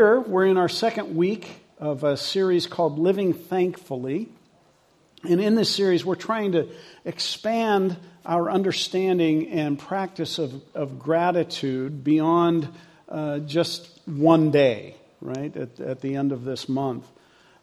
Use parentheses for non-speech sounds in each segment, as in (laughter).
Here, we're in our second week of a series called Living Thankfully. And in this series, we're trying to expand our understanding and practice of, of gratitude beyond uh, just one day, right, at, at the end of this month.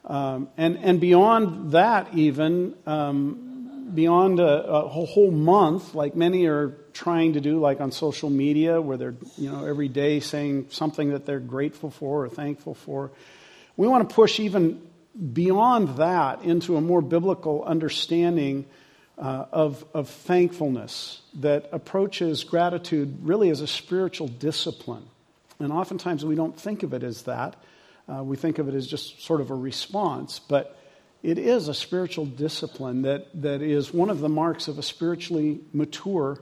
Um, and, and beyond that, even, um, beyond a, a, whole month, like many are trying to do, like on social media, where they're you know every day saying something that they're grateful for or thankful for. We want to push even beyond that into a more biblical understanding uh, of, of thankfulness that approaches gratitude really as a spiritual discipline. And oftentimes we don't think of it as that. Uh, we think of it as just sort of a response, but it is a spiritual discipline that, that is one of the marks of a spiritually mature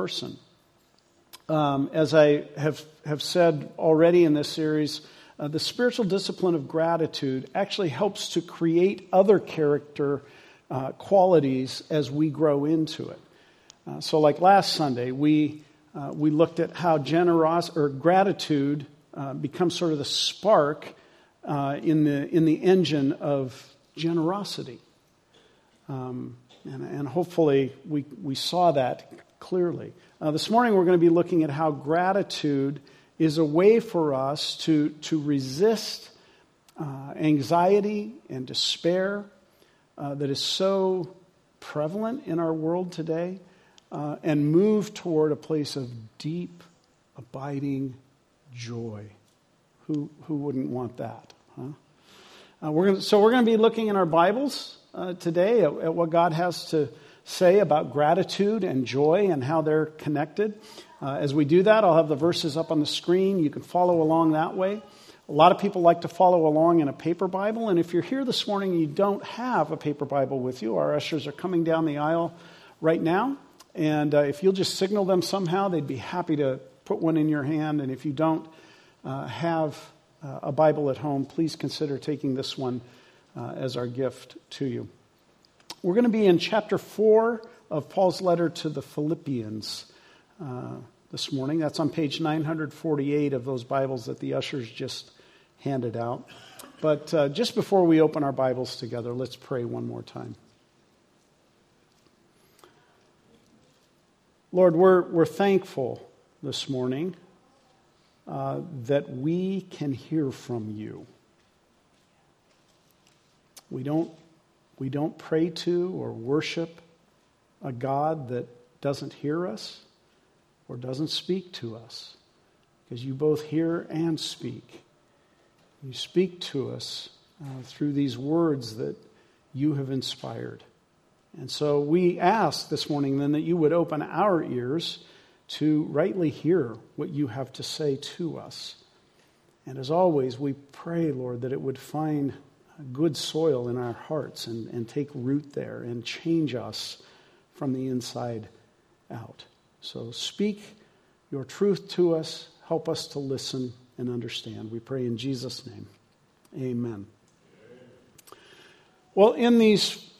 person. Um, as I have, have said already in this series, uh, the spiritual discipline of gratitude actually helps to create other character uh, qualities as we grow into it. Uh, so, like last Sunday, we, uh, we looked at how generosity or gratitude uh, becomes sort of the spark uh, in, the, in the engine of generosity. Um, and, and, hopefully we, we saw that clearly. Uh, this morning we're going to be looking at how gratitude is a way for us to, to resist uh, anxiety and despair uh, that is so prevalent in our world today uh, and move toward a place of deep, abiding joy. Who, who wouldn't want that? Huh? Uh, we're gonna, so we're going to be looking in our Bibles uh, today at, at, what God has to say about gratitude and joy and how they're connected. Uh, as we do that, I'll have the verses up on the screen. You can follow along that way. A lot of people like to follow along in a paper Bible, and if you're here this morning and you don't have a paper Bible with you, our ushers are coming down the aisle right now. And uh, if you'll just signal them somehow, they'd be happy to put one in your hand. And if you don't uh, have uh, a Bible at home, please consider taking this one uh, as our gift to you. We're going to be in chapter 4 of Paul's letter to the Philippians uh, this morning. That's on page 948 of those Bibles that the ushers just handed out. But uh, just before we open our Bibles together, let's pray one more time. Lord, we're, we're thankful this morning uh, that we can hear from you. We don't, we don't pray to or worship a God that doesn't hear us or doesn't speak to us because you both hear and speak. You speak to us uh, through these words that you have inspired. And so we ask this morning then that you would open our ears to rightly hear what you have to say to us. And as always, we pray, Lord, that it would find good soil in our hearts and, and take root there and change us from the inside out. So speak your truth to us. Help us to listen and understand. We pray in Jesus' name. Amen. Well, in these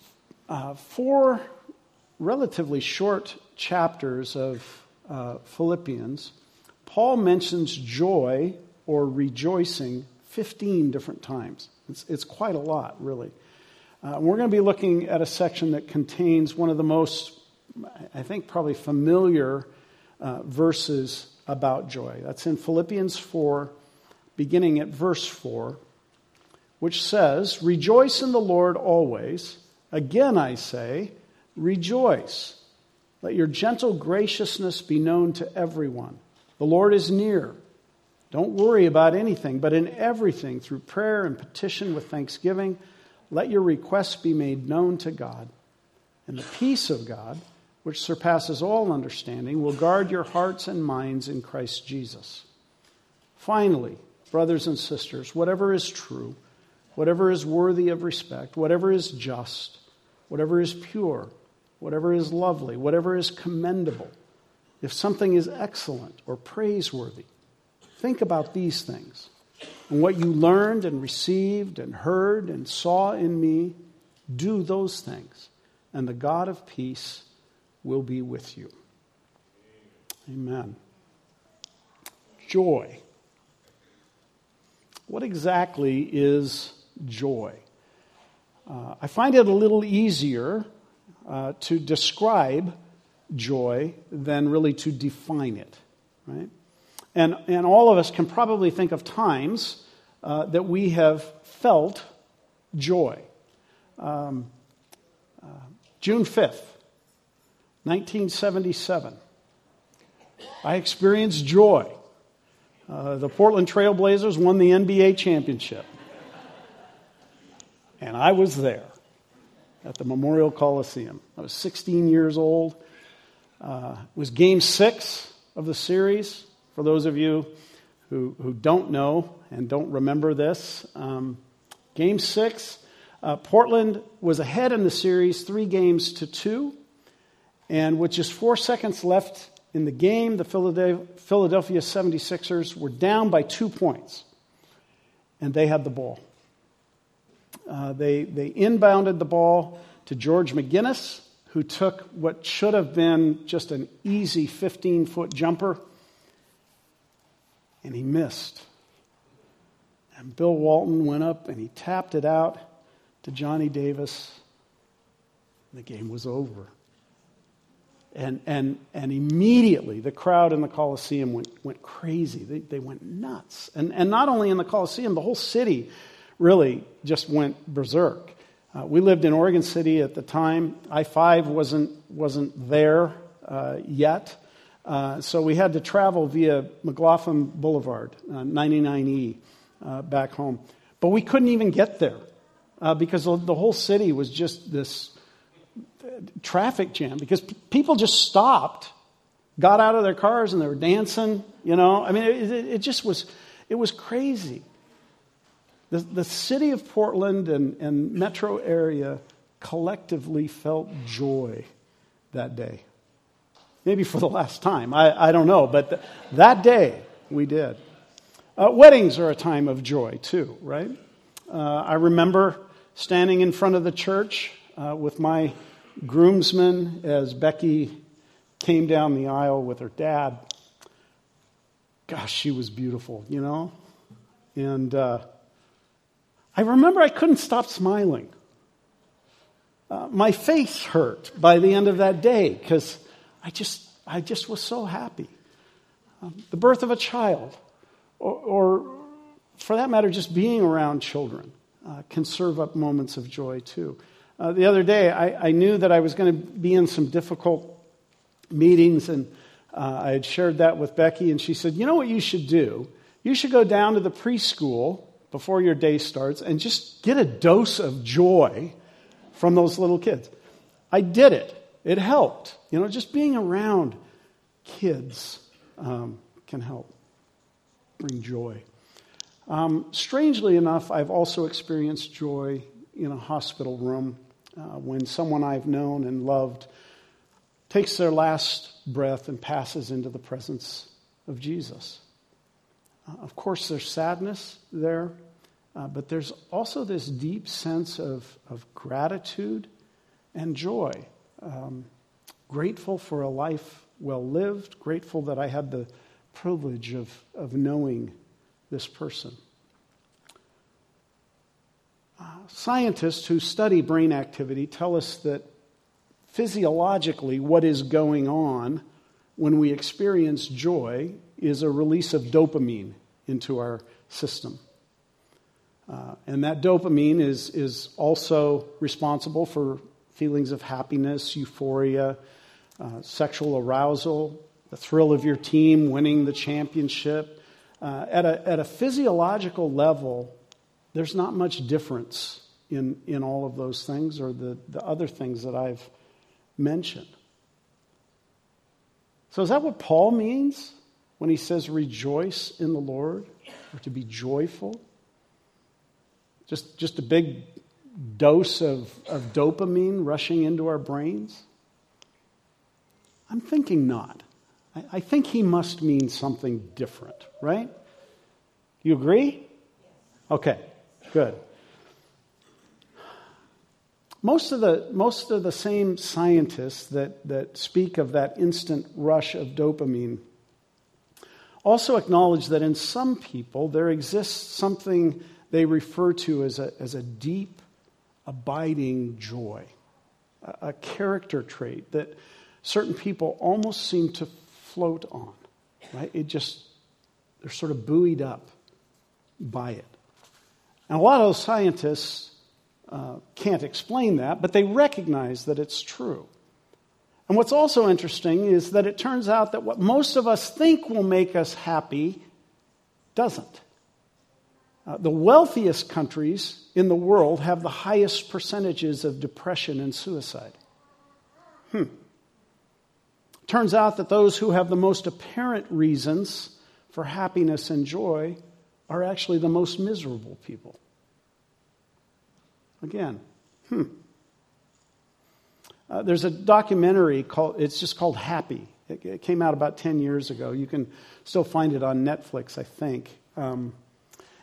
uh, four relatively short chapters of uh, Philippians, Paul mentions joy or rejoicing 15 different times. It's, it's quite a lot, really. Uh, we're going to be looking at a section that contains one of the most, I think, probably familiar uh, verses about joy. That's in Philippians 4, beginning at verse 4, which says, Rejoice in the Lord always. Again, I say, rejoice. Let your gentle graciousness be known to everyone. The Lord is near. Don't worry about anything, but in everything, through prayer and petition with thanksgiving, let your requests be made known to God. And the peace of God, which surpasses all understanding, will guard your hearts and minds in Christ Jesus. Finally, brothers and sisters, whatever is true, whatever is worthy of respect, whatever is just, whatever is pure, whatever is lovely, whatever is commendable, if something is excellent or praiseworthy, think about these things. And what you learned and received and heard and saw in me, do those things. And the God of peace will be with you. Amen. Joy. what exactly is joy? Uh, I find it a little easier uh, to describe joy than really to define it, right? And, and all of us can probably think of times uh, that we have felt joy. Um, uh, June 5th, 1977. I experienced joy. Uh, the Portland Trailblazers won the NBA championship. And I was there at the Memorial Coliseum. I was 16 years old. Uh, it was game six of the series. For those of you who, who don't know and don't remember this, um, game six, uh, Portland was ahead in the series three games to two. And with just four seconds left in the game, the Philadelphia 76ers were down by two points, and they had the ball. Uh, they, they inbounded the ball to George McGinnis, who took what should have been just an easy 15 foot jumper, and he missed. And Bill Walton went up and he tapped it out to Johnny Davis. The game was over. And, and, and immediately the crowd in the Coliseum went, went crazy. They, they went nuts. And, and not only in the Coliseum, the whole city really just went berserk. Uh, we lived in Oregon City at the time. I 5 wasn't, wasn't there uh, yet. Uh, so we had to travel via McLaughlin Boulevard, 99E, uh, uh, back home. But we couldn't even get there uh, because the whole city was just this traffic jam because people just stopped, got out of their cars, and they were dancing. You know, I mean, it, it, it just was, it was crazy. The, the city of Portland and, and metro area collectively felt joy that day. Maybe for the last time. I, I don't know. But th- that day, we did. Uh, weddings are a time of joy, too, right? Uh, I remember standing in front of the church uh, with my groomsmen as Becky came down the aisle with her dad. Gosh, she was beautiful, you know? And uh, I remember I couldn't stop smiling. Uh, my face hurt by the end of that day because I just, I just was so happy. Um, the birth of a child, or, or, for that matter, just being around children, uh, can serve up moments of joy too. Uh, the other day, I, I, knew that I was going to be in some difficult meetings, and uh, I had shared that with Becky, and she said, You know what you should do? You should go down to the preschool before your day starts and just get a dose of joy from those little kids. I did it, it helped. You know, just being around kids um, can help bring joy. Um, strangely enough, I've also experienced joy in a hospital room uh, when someone I've known and loved takes their last breath and passes into the presence of Jesus. Uh, of course, there's sadness there, uh, but there's also this deep sense of, of gratitude and joy. Um, grateful for a life well lived, grateful that I had the privilege of, of knowing this person. Uh, scientists who study brain activity tell us that physiologically, what is going on when we experience joy is a release of dopamine into our system. Uh, and that dopamine is, is also responsible for feelings of happiness, euphoria, uh, sexual arousal, the thrill of your team winning the championship. Uh, at, a, at a physiological level, there's not much difference in, in all of those things or the, the other things that I've mentioned. So, is that what Paul means when he says rejoice in the Lord or to be joyful? Just, just a big dose of, of dopamine rushing into our brains? I'm thinking not. I, I think he must mean something different, right? You agree? Okay, good. Most of the, most of the same scientists that, that speak of that instant rush of dopamine also acknowledge that in some people there exists something they refer to as a, as a deep, abiding joy, a, character trait that certain people almost seem to float on, right? It just, they're sort of buoyed up by it. And a lot of scientists uh, can't explain that, but they recognize that it's true. And what's also interesting is that it turns out that what most of us think will make us happy doesn't. Uh, the wealthiest countries in the world have the highest percentages of depression and suicide. Hmm. Turns out that those who have the most apparent reasons for happiness and joy are actually the most miserable people. Again, hmm. Uh, there's a documentary called, it's just called Happy. It, it, came out about 10 years ago. You can still find it on Netflix, I think. Um,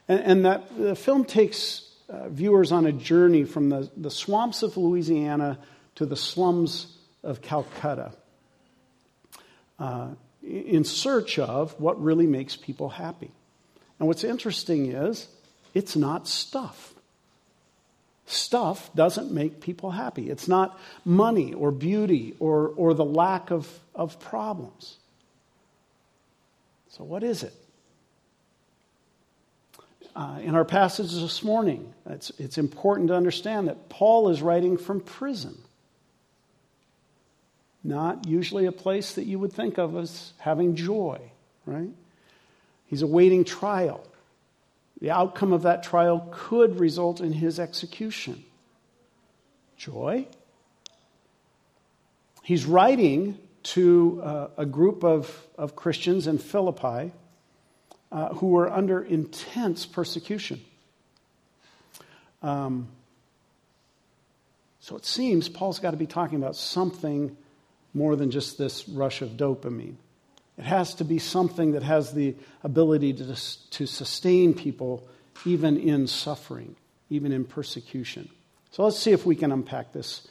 and, and, that the film takes uh, viewers on a journey from the, the swamps of Louisiana to the slums of Calcutta uh, in search of what really makes people happy. And what's interesting is it's not stuff. Stuff doesn't make people happy. It's not money or beauty or, or the lack of, of problems. So, what is it? Uh, in our passage this morning, it's, it's important to understand that Paul is writing from prison. Not usually a place that you would think of as having joy, right? He's awaiting trial. The outcome of that trial could result in his execution. Joy. He's writing to uh, a group of, of Christians in Philippi uh, who were under intense persecution. Um, so it seems Paul's got to be talking about something more than just this rush of dopamine. It has to be something that has the ability to, to sustain people even in suffering, even in persecution. So let's see if we can unpack this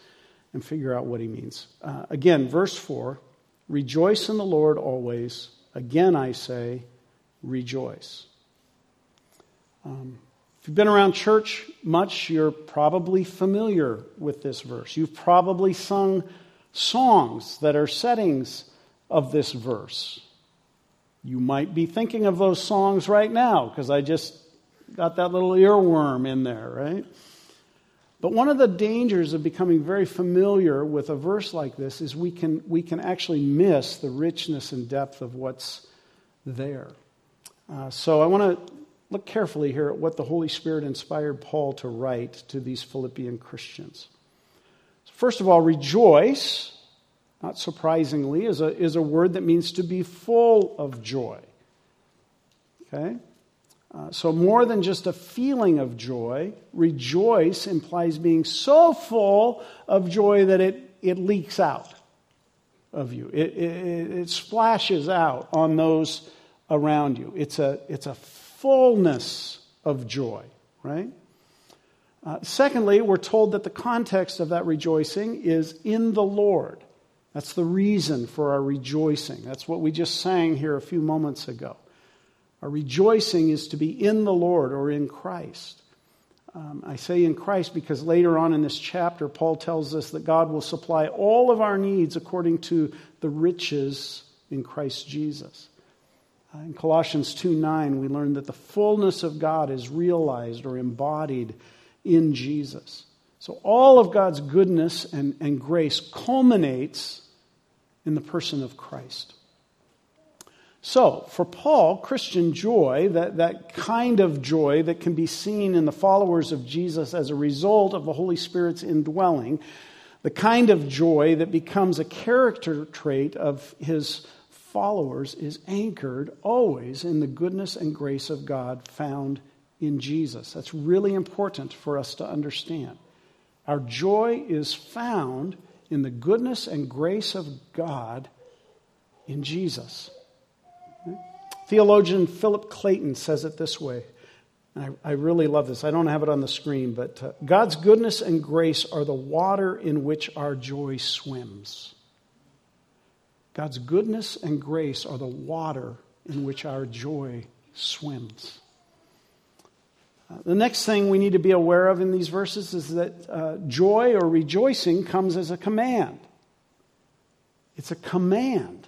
and figure out what he means. Uh, again, verse 4 Rejoice in the Lord always. Again, I say, rejoice. Um, if you've been around church much, you're probably familiar with this verse. You've probably sung songs that are settings of this verse. You might be thinking of those songs right now because I just got that little earworm in there, right? But one of the dangers of becoming very familiar with a verse like this is we can, we can actually miss the richness and depth of what's there. Uh, so I want to look carefully here at what the Holy Spirit inspired Paul to write to these Philippian Christians. First of all, rejoice not surprisingly, is a, is a word that means to be full of joy. Okay? Uh, so, more than just a feeling of joy, rejoice implies being so full of joy that it, it leaks out of you, it, it, it splashes out on those around you. It's a, it's a fullness of joy, right? Uh, secondly, we're told that the context of that rejoicing is in the Lord. That's the reason for our rejoicing. That's what we just sang here a few moments ago. Our rejoicing is to be in the Lord or in Christ. Um, I say in Christ because later on in this chapter, Paul tells us that God will supply all of our needs according to the riches in Christ Jesus. Uh, in Colossians 2 9, we learn that the fullness of God is realized or embodied in Jesus. So all of God's goodness and, and grace culminates in the person of Christ. So, for Paul, Christian joy, that, that kind of joy that can be seen in the followers of Jesus as a result of the Holy Spirit's indwelling, the kind of joy that becomes a character trait of his followers, is anchored always in the goodness and grace of God found in Jesus. That's really important for us to understand. Our joy is found in the goodness and grace of God in Jesus. Theologian Philip Clayton says it this way. I, I, really love this. I don't have it on the screen, but uh, God's goodness and grace are the water in which our joy swims. God's goodness and grace are the water in which our joy swims. Uh, the next thing we need to be aware of in these verses is that uh, joy or rejoicing comes as a command. It's a command.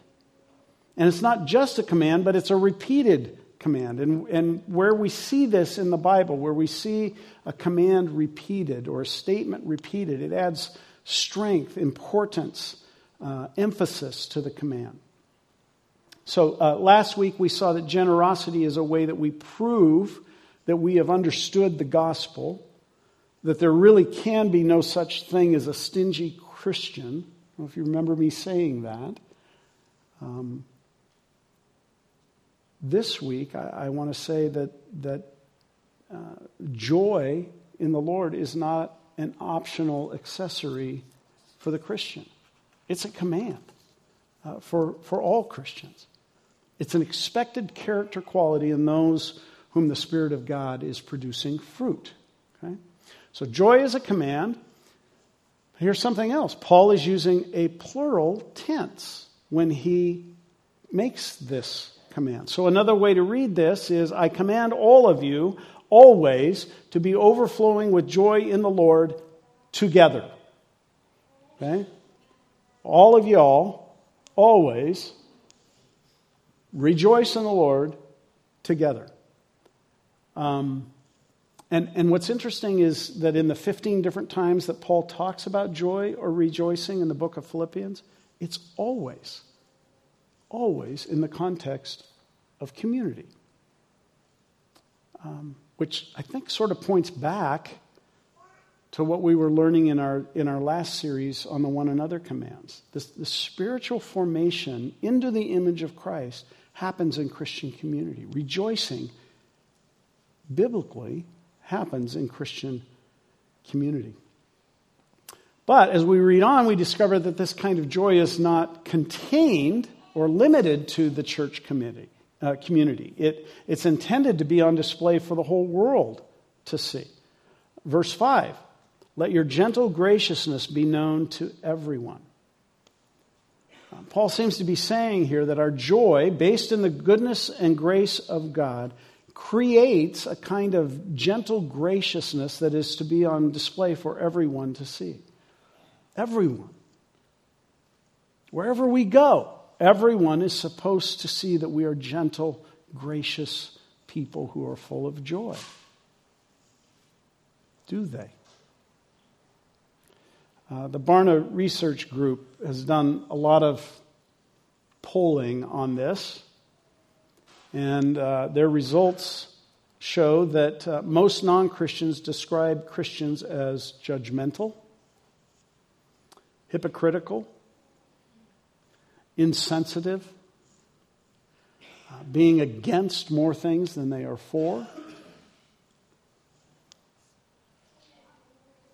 And it's not just a command, but it's a repeated command. And, and where we see this in the Bible, where we see a command repeated or a statement repeated, it adds strength, importance, uh, emphasis to the command. So uh, last week we saw that generosity is a way that we prove that we have understood the gospel, that there really can be no such thing as a stingy Christian. if you remember me saying that. Um, this week, I, I want to say that, that uh, joy in the Lord is not an optional accessory for the Christian, it's a command uh, for, for all Christians. It's an expected character quality in those whom the Spirit of God is producing fruit. Okay? So, joy is a command. Here's something else Paul is using a plural tense when he makes this command. So, another way to read this is I command all of you always to be overflowing with joy in the Lord together. Okay? All of y'all, always rejoice in the Lord together. Um, and, and what's interesting is that in the 15 different times that Paul talks about joy or rejoicing in the book of Philippians, it's always, always in the context of community. Um, which I think sort of points back to what we were learning in our, in our last series on the one another commands. This, the spiritual formation into the image of Christ happens in Christian community. Rejoicing, biblically, happens in Christian community. But as we read on, we discover that this kind of joy is not contained or limited to the church community. Uh, community. It, it's intended to be on display for the whole world to see. Verse 5 Let your gentle graciousness be known to everyone. Uh, Paul seems to be saying here that our joy, based in the goodness and grace of God, creates a kind of gentle graciousness that is to be on display for everyone to see. Everyone. Wherever we go, Everyone is supposed to see that we are gentle, gracious people who are full of joy. Do they? Uh, the Barna Research Group has done a lot of polling on this, and uh, their results show that uh, most non Christians describe Christians as judgmental, hypocritical, insensitive, uh, being against more things than they are for,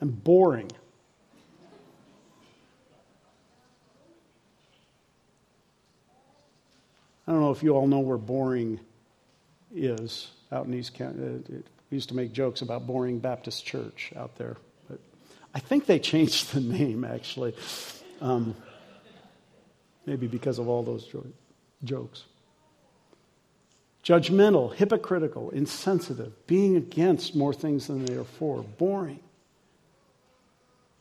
and boring. I don't know if you all know where boring is out in East County. Uh, we used to make jokes about Boring Baptist Church out there, but I think they changed the name actually. Um, maybe because of all those jo- jokes. Judgmental, hypocritical, insensitive, being against more things than they are for, boring.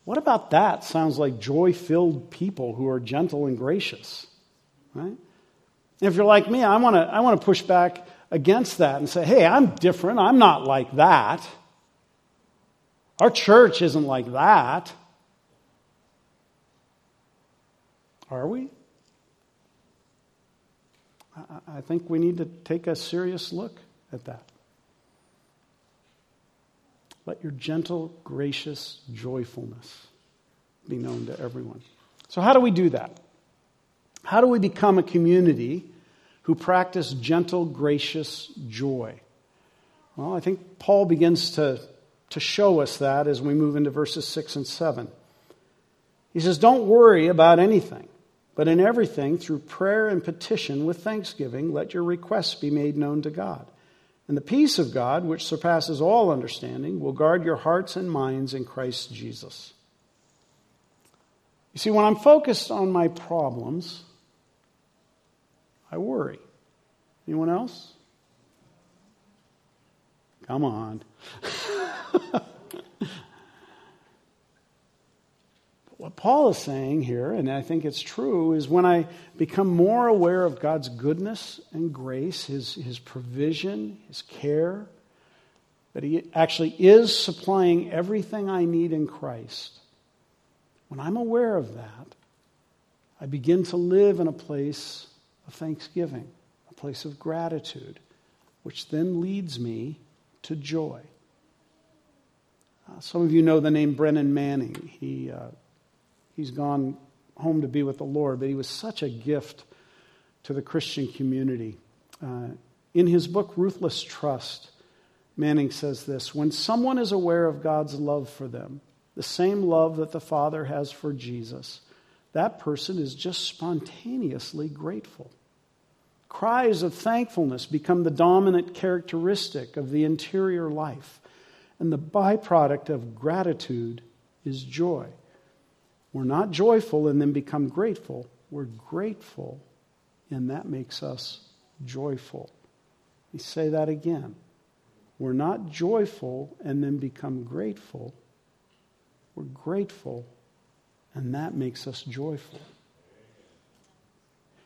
What about that sounds like joy filled people who are gentle and gracious? Right? If you're like me, I want to I want to push back against that and say, hey, I'm different. I'm not like that. Our church isn't like that. Are we? I think we need to take a serious look at that. Let your gentle, gracious joyfulness be known to everyone. So, how do we do that? How do we become a community who practice gentle, gracious joy? Well, I think Paul begins to, to show us that as we move into verses 6 and 7. He says, Don't worry about anything. But in everything, through prayer and petition with thanksgiving, let your requests be made known to God. And the peace of God, which surpasses all understanding, will guard your hearts and minds in Christ Jesus. You see, when I'm focused on my problems, I worry. Anyone else? Come on. (laughs) what Paul is saying here, and I think it's true, is when I become more aware of God's goodness and grace, his, his provision, his care, that he actually is supplying everything I need in Christ, when I'm aware of that, I begin to live in a place of thanksgiving, a place of gratitude, which then leads me to joy. Uh, some of you know the name Brennan Manning. He, uh, he's gone home to be with the Lord, but he was such a gift to the Christian community. Uh, in his book, Ruthless Trust, Manning says this When someone is aware of God's love for them, the same love that the Father has for Jesus, that person is just spontaneously grateful. Cries of thankfulness become the dominant characteristic of the interior life, and the byproduct of gratitude is joy. We're not joyful and then become grateful. We're grateful, and that makes us joyful. Let me say that again. We're not joyful and then become grateful. We're grateful, and that makes us joyful.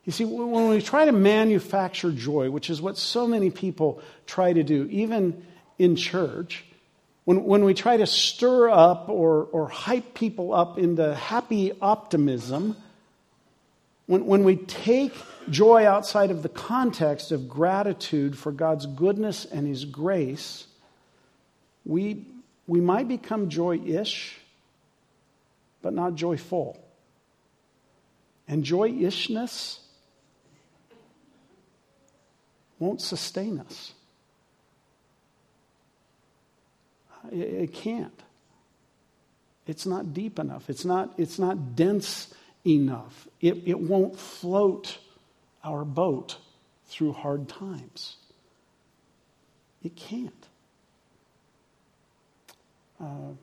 You see, when we try to manufacture joy, which is what so many people try to do, even in church, when, when we try to stir up or, or hype people up into happy optimism, when, when we take joy outside of the context of gratitude for God's goodness and His grace, we, we might become joy ish, but not joyful. And joyishness won't sustain us. It can't. It's not deep enough. It's not, it's not dense enough. It, it won't float our boat through hard times. It can't. Uh,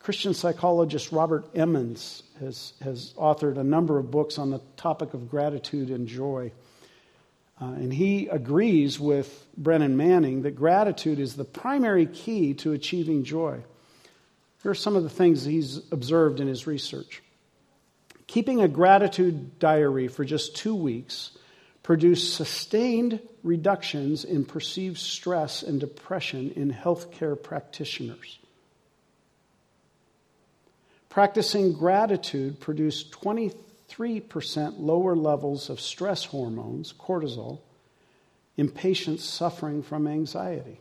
Christian psychologist Robert Emmons has, has authored a number of books on the topic of gratitude and joy. Uh, and he agrees with Brennan Manning that gratitude is the primary key to achieving joy. Here are some of the things he's observed in his research. Keeping a gratitude diary for just two weeks produced sustained reductions in perceived stress and depression in healthcare practitioners. Practicing gratitude produced 23 3% lower levels of stress hormones, cortisol, in patients suffering from anxiety.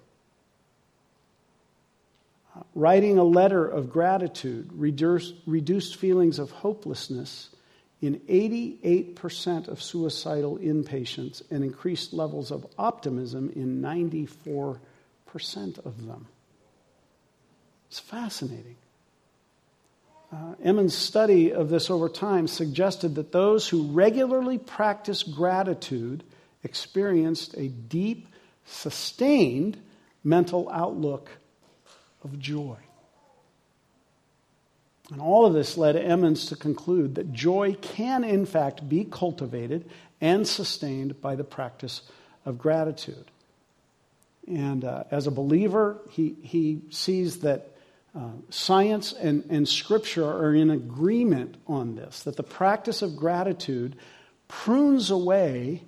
Writing a letter of gratitude reduced, reduced feelings of hopelessness in 88% of suicidal inpatients and increased levels of optimism in 94% of them. It's fascinating. Uh, Emmons' study of this over time suggested that those who regularly practice gratitude experienced a deep, sustained mental outlook of joy. And all of this led Emmons to conclude that joy can, in fact, be cultivated and sustained by the practice of gratitude. And uh, as a believer, he, he sees that uh, science and, and scripture are in agreement on this that the practice of gratitude prunes away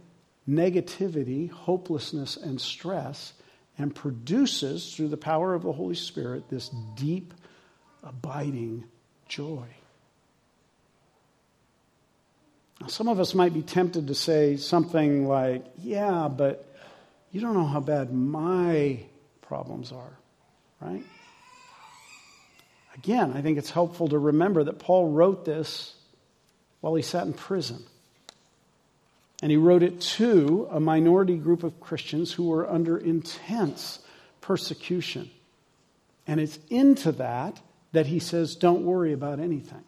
negativity, hopelessness, and stress and produces, through the power of the Holy Spirit, this deep, abiding joy. Now, some of us might be tempted to say something like, Yeah, but you don't know how bad my problems are, right? Again, I think it's helpful to remember that Paul wrote this while he sat in prison. And he wrote it to a minority group of Christians who were under intense persecution. And it's into that that he says, don't worry about anything.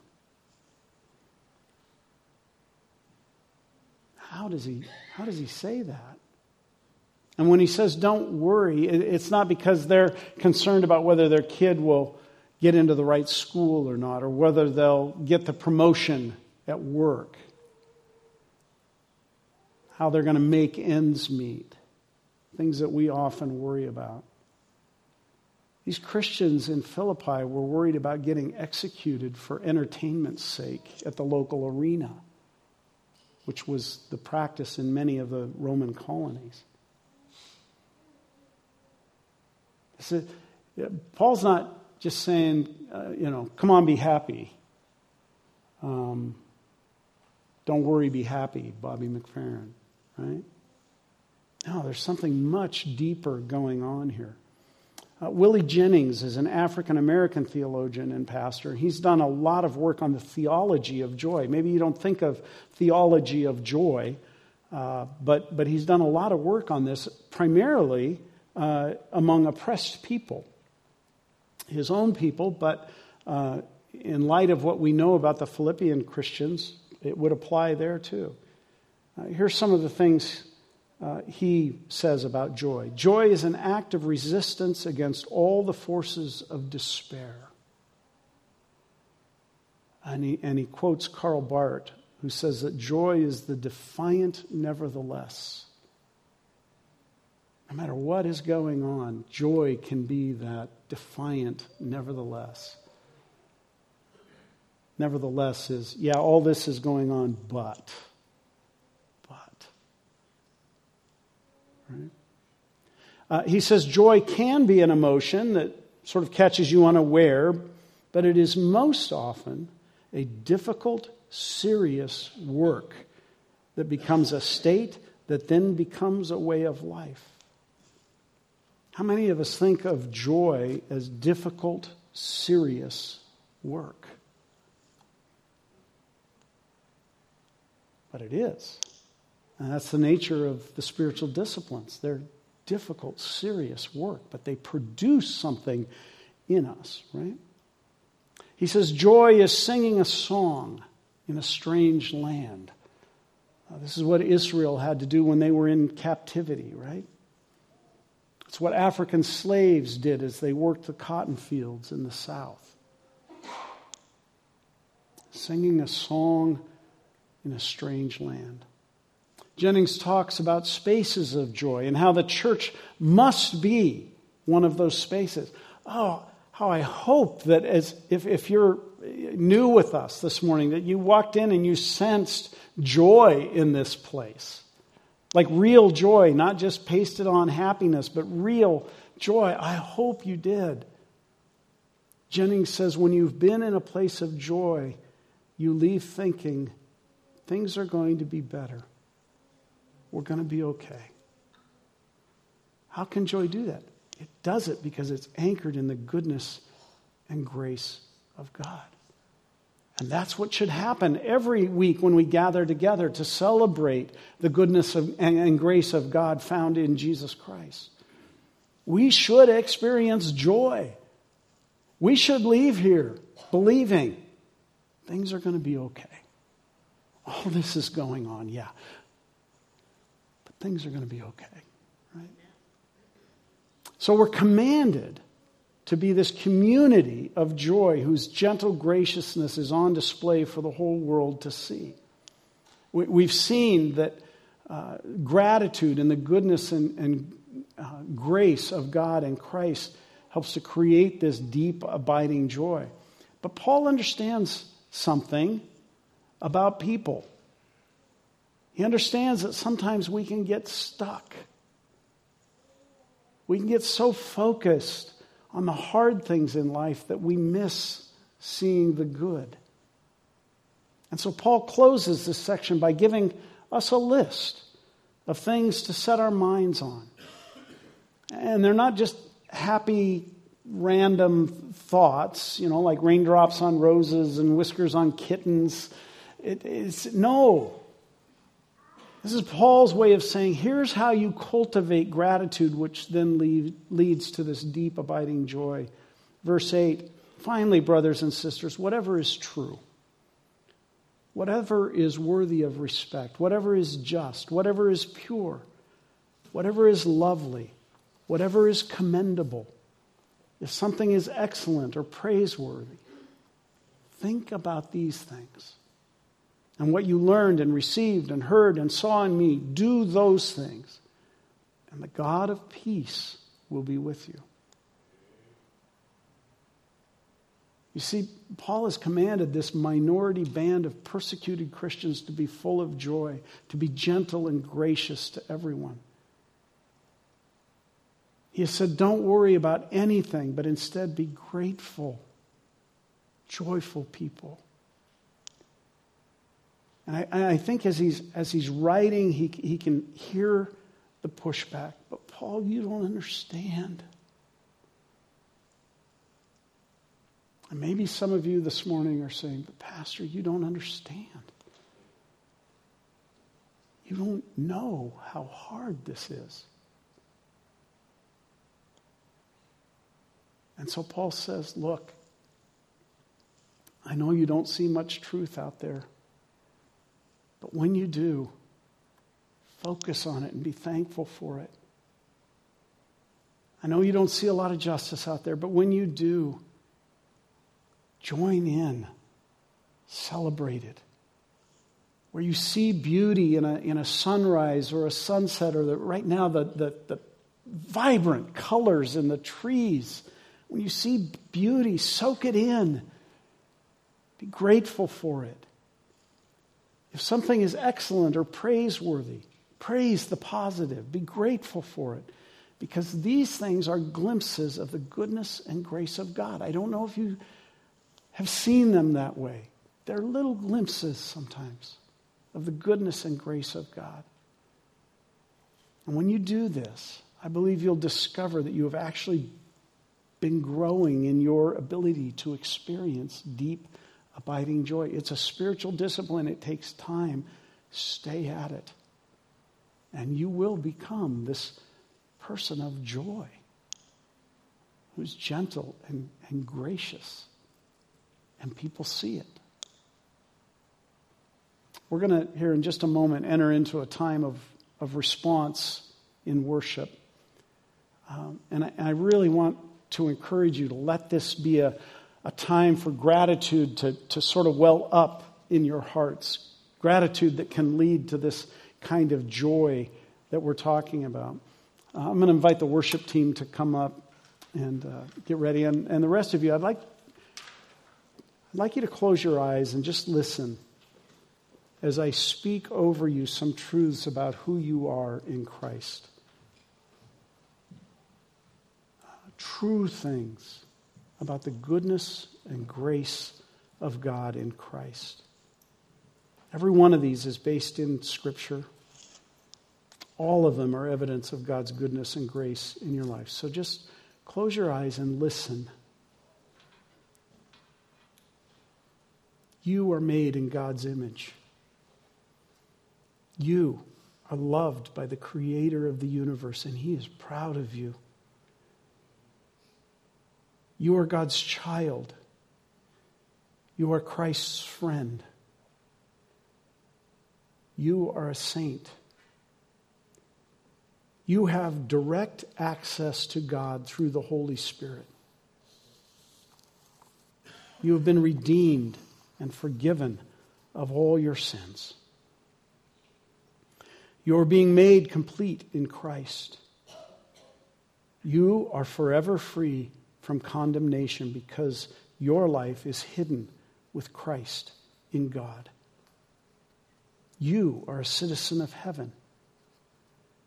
How does he, how does he say that? And when he says don't worry, it's not because they're concerned about whether their kid will get into the right school or not, or whether they'll get the promotion at work. how they're going to make ends meet, things that we often worry about. These Christians in Philippi were worried about getting executed for entertainment's sake at the local arena, which was the practice in many of the Roman colonies. Paul's not just saying, uh, you know, come on, be happy. Um, don't worry, be happy, Bobby McFerrin, right? No, there's something much deeper going on here. Uh, Willie Jennings is an African American theologian and pastor. He's done a lot of work on the theology of joy. Maybe you don't think of theology of joy, uh, but, but he's done a lot of work on this, primarily uh, among oppressed people, his own people, but uh, in light of what we know about the Philippian Christians, it would apply there too. Uh, here's some of the things uh, he says about joy joy is an act of resistance against all the forces of despair. And he, and he quotes Karl Barth, who says that joy is the defiant nevertheless. No matter what is going on, joy can be that defiant nevertheless. Nevertheless, is, yeah, all this is going on, but. But. Right? Uh, he says joy can be an emotion that sort of catches you unaware, but it is most often a difficult, serious work that becomes a state that then becomes a way of life. How many of us think of joy as difficult, serious work? But it is. And that's the nature of the spiritual disciplines. They're difficult, serious work, but they produce something in us, right? He says, Joy is singing a song in a strange land. Uh, this is what Israel had to do when they were in captivity, right? It's what African slaves did as they worked the cotton fields in the South. Singing a song in a strange land. Jennings talks about spaces of joy and how the church must be one of those spaces. Oh, how I hope that as if, if you're new with us this morning, that you walked in and you sensed joy in this place. Like real joy, not just pasted on happiness, but real joy. I hope you did. Jennings says, when you've been in a place of joy, you leave thinking things are going to be better we're going to be okay. How can joy do that? It does it because it's anchored in the goodness and grace of God. And that's what should happen every week when we gather together to celebrate the goodness of, and, and grace of God found in Jesus Christ. We should experience joy. We should leave here believing things are going to be okay. All this is going on, yeah But things are going to be okay, right? So we're commanded to be this community of joy whose gentle graciousness is on display for the whole world to see. We, have seen that uh, gratitude and the goodness and, and uh, grace of God and Christ helps to create this deep, abiding joy. But Paul understands something about people. He understands that sometimes we can get stuck. We can get so focused on the hard things in life that we miss seeing the good. And so Paul closes this section by giving us a list of things to set our minds on. And they're not just happy, random thoughts, you know, like raindrops on roses and whiskers on kittens. It, it's, no, this is Paul's way of saying here's how you cultivate gratitude, which then lead, leads to this deep, abiding joy. Verse 8 Finally, brothers and sisters, whatever is true, whatever is worthy of respect, whatever is just, whatever is pure, whatever is lovely, whatever is commendable, if something is excellent or praiseworthy, think about these things. And what you learned and received and heard and saw in me, do those things, and the God of peace will be with you. You see, Paul has commanded this minority band of persecuted Christians to be full of joy, to be gentle and gracious to everyone. He has said, Don't worry about anything, but instead be grateful, joyful people. And I, I, think as he's, as he's writing, he, he can hear the pushback. But, Paul, you don't understand. And maybe some of you this morning are saying, But, Pastor, you don't understand. You don't know how hard this is. And so Paul says, Look, I know you don't see much truth out there. But when you do, focus on it and be thankful for it. I know you don't see a lot of justice out there, but when you do, join in, celebrate it. Where you see beauty in a, in a sunrise or a sunset, or the, right now the, the, the vibrant colors in the trees, when you see beauty, soak it in. Be grateful for it. If something is excellent or praiseworthy, praise the positive. Be grateful for it. Because these things are glimpses of the goodness and grace of God. I don't know if you have seen them that way. They're little glimpses sometimes of the goodness and grace of God. And when you do this, I believe you'll discover that you have actually been growing in your ability to experience deep abiding joy. It's a spiritual discipline, it takes time. Stay at it. And you will become this person of joy who's gentle and, and gracious. And people see it. We're going to, here in just a moment, enter into a time of, of response in worship. Um, and, I, and I really want to encourage you to let this be a, a time for gratitude to, to sort of well up in your hearts. Gratitude that can lead to this kind of joy that we're talking about. Uh, I'm going to invite the worship team to come up and uh, get ready. And, and the rest of you, I'd like, I'd like you to close your eyes and just listen as I speak over you some truths about who you are in Christ. Uh, true things about the goodness and grace of God in Christ. Every one of these is based in Scripture. All of them are evidence of God's goodness and grace in your life. So just close your eyes and listen. You are made in God's image. You are loved by the Creator of the universe, and He is proud of you. You are God's child. You are Christ's friend. You are a saint. You have direct access to God through the Holy Spirit. You have been redeemed and forgiven of all your sins. You are being made complete in Christ. You are forever free from condemnation because your life is hidden with Christ in God. You are a citizen of heaven.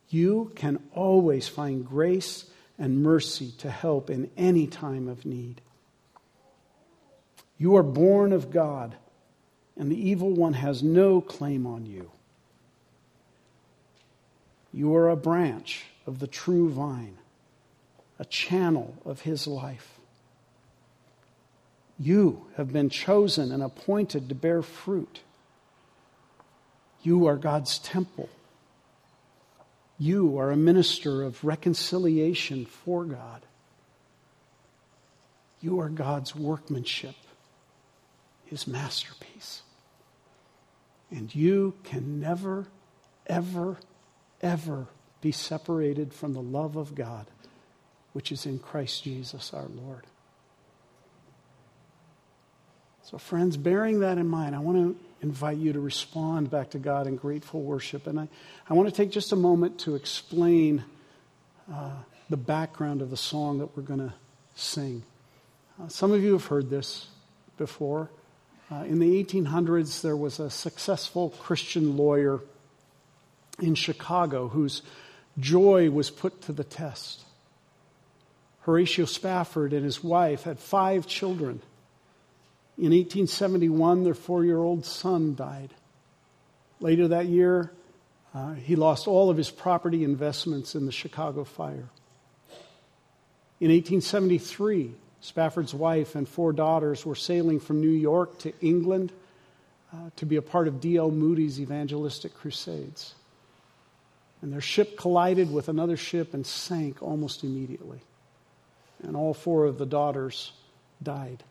You can always find grace and mercy to help in any time of need. You are born of God, and the evil one has no claim on you. You are a branch of the true vine a channel of his life. You have been chosen and appointed to bear fruit. You are God's temple. You are a minister of reconciliation for God. You are God's workmanship, his masterpiece. And you can never, ever, ever be separated from the love of God which is in Christ Jesus our Lord. So, friends, bearing that in mind, I want to invite you to respond back to God in grateful worship. And I, I want to take just a moment to explain uh, the background of the song that we're going to sing. Uh, some of you have heard this before. Uh, in the 1800s, there was a successful Christian lawyer in Chicago whose joy was put to the test. Horatio Spafford and his wife had five children. In 1871, their four year old son died. Later that year, uh, he lost all of his property investments in the Chicago fire. In 1873, Spafford's wife and four daughters were sailing from New York to England uh, to be a part of D.L. Moody's evangelistic crusades. And their ship collided with another ship and sank almost immediately. And all four of the daughters died.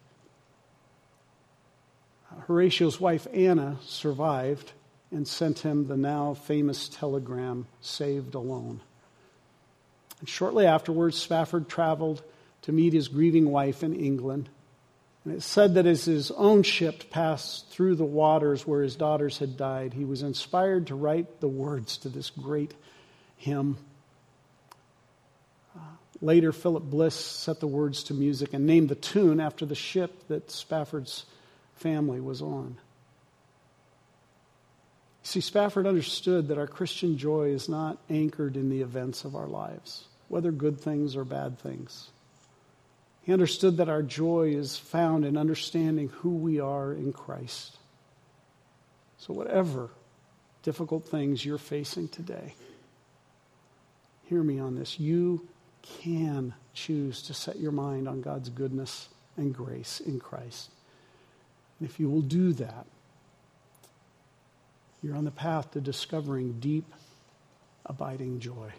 Horatio's wife Anna survived and sent him the now famous telegram, Saved Alone. And shortly afterwards, Spafford traveled to meet his grieving wife in England. And it's said that as his own ship passed through the waters where his daughters had died, he was inspired to write the words to this great hymn. Later, Philip Bliss set the words to music and named the tune after the ship that Spafford's family was on. See, Spafford understood that our Christian joy is not anchored in the events of our lives, whether good things or bad things. He understood that our joy is found in understanding who we are in Christ. So, whatever difficult things you're facing today, hear me on this. You can choose to set your mind on God's goodness and grace in Christ. And if you will do that, you're on the path to discovering deep, abiding joy.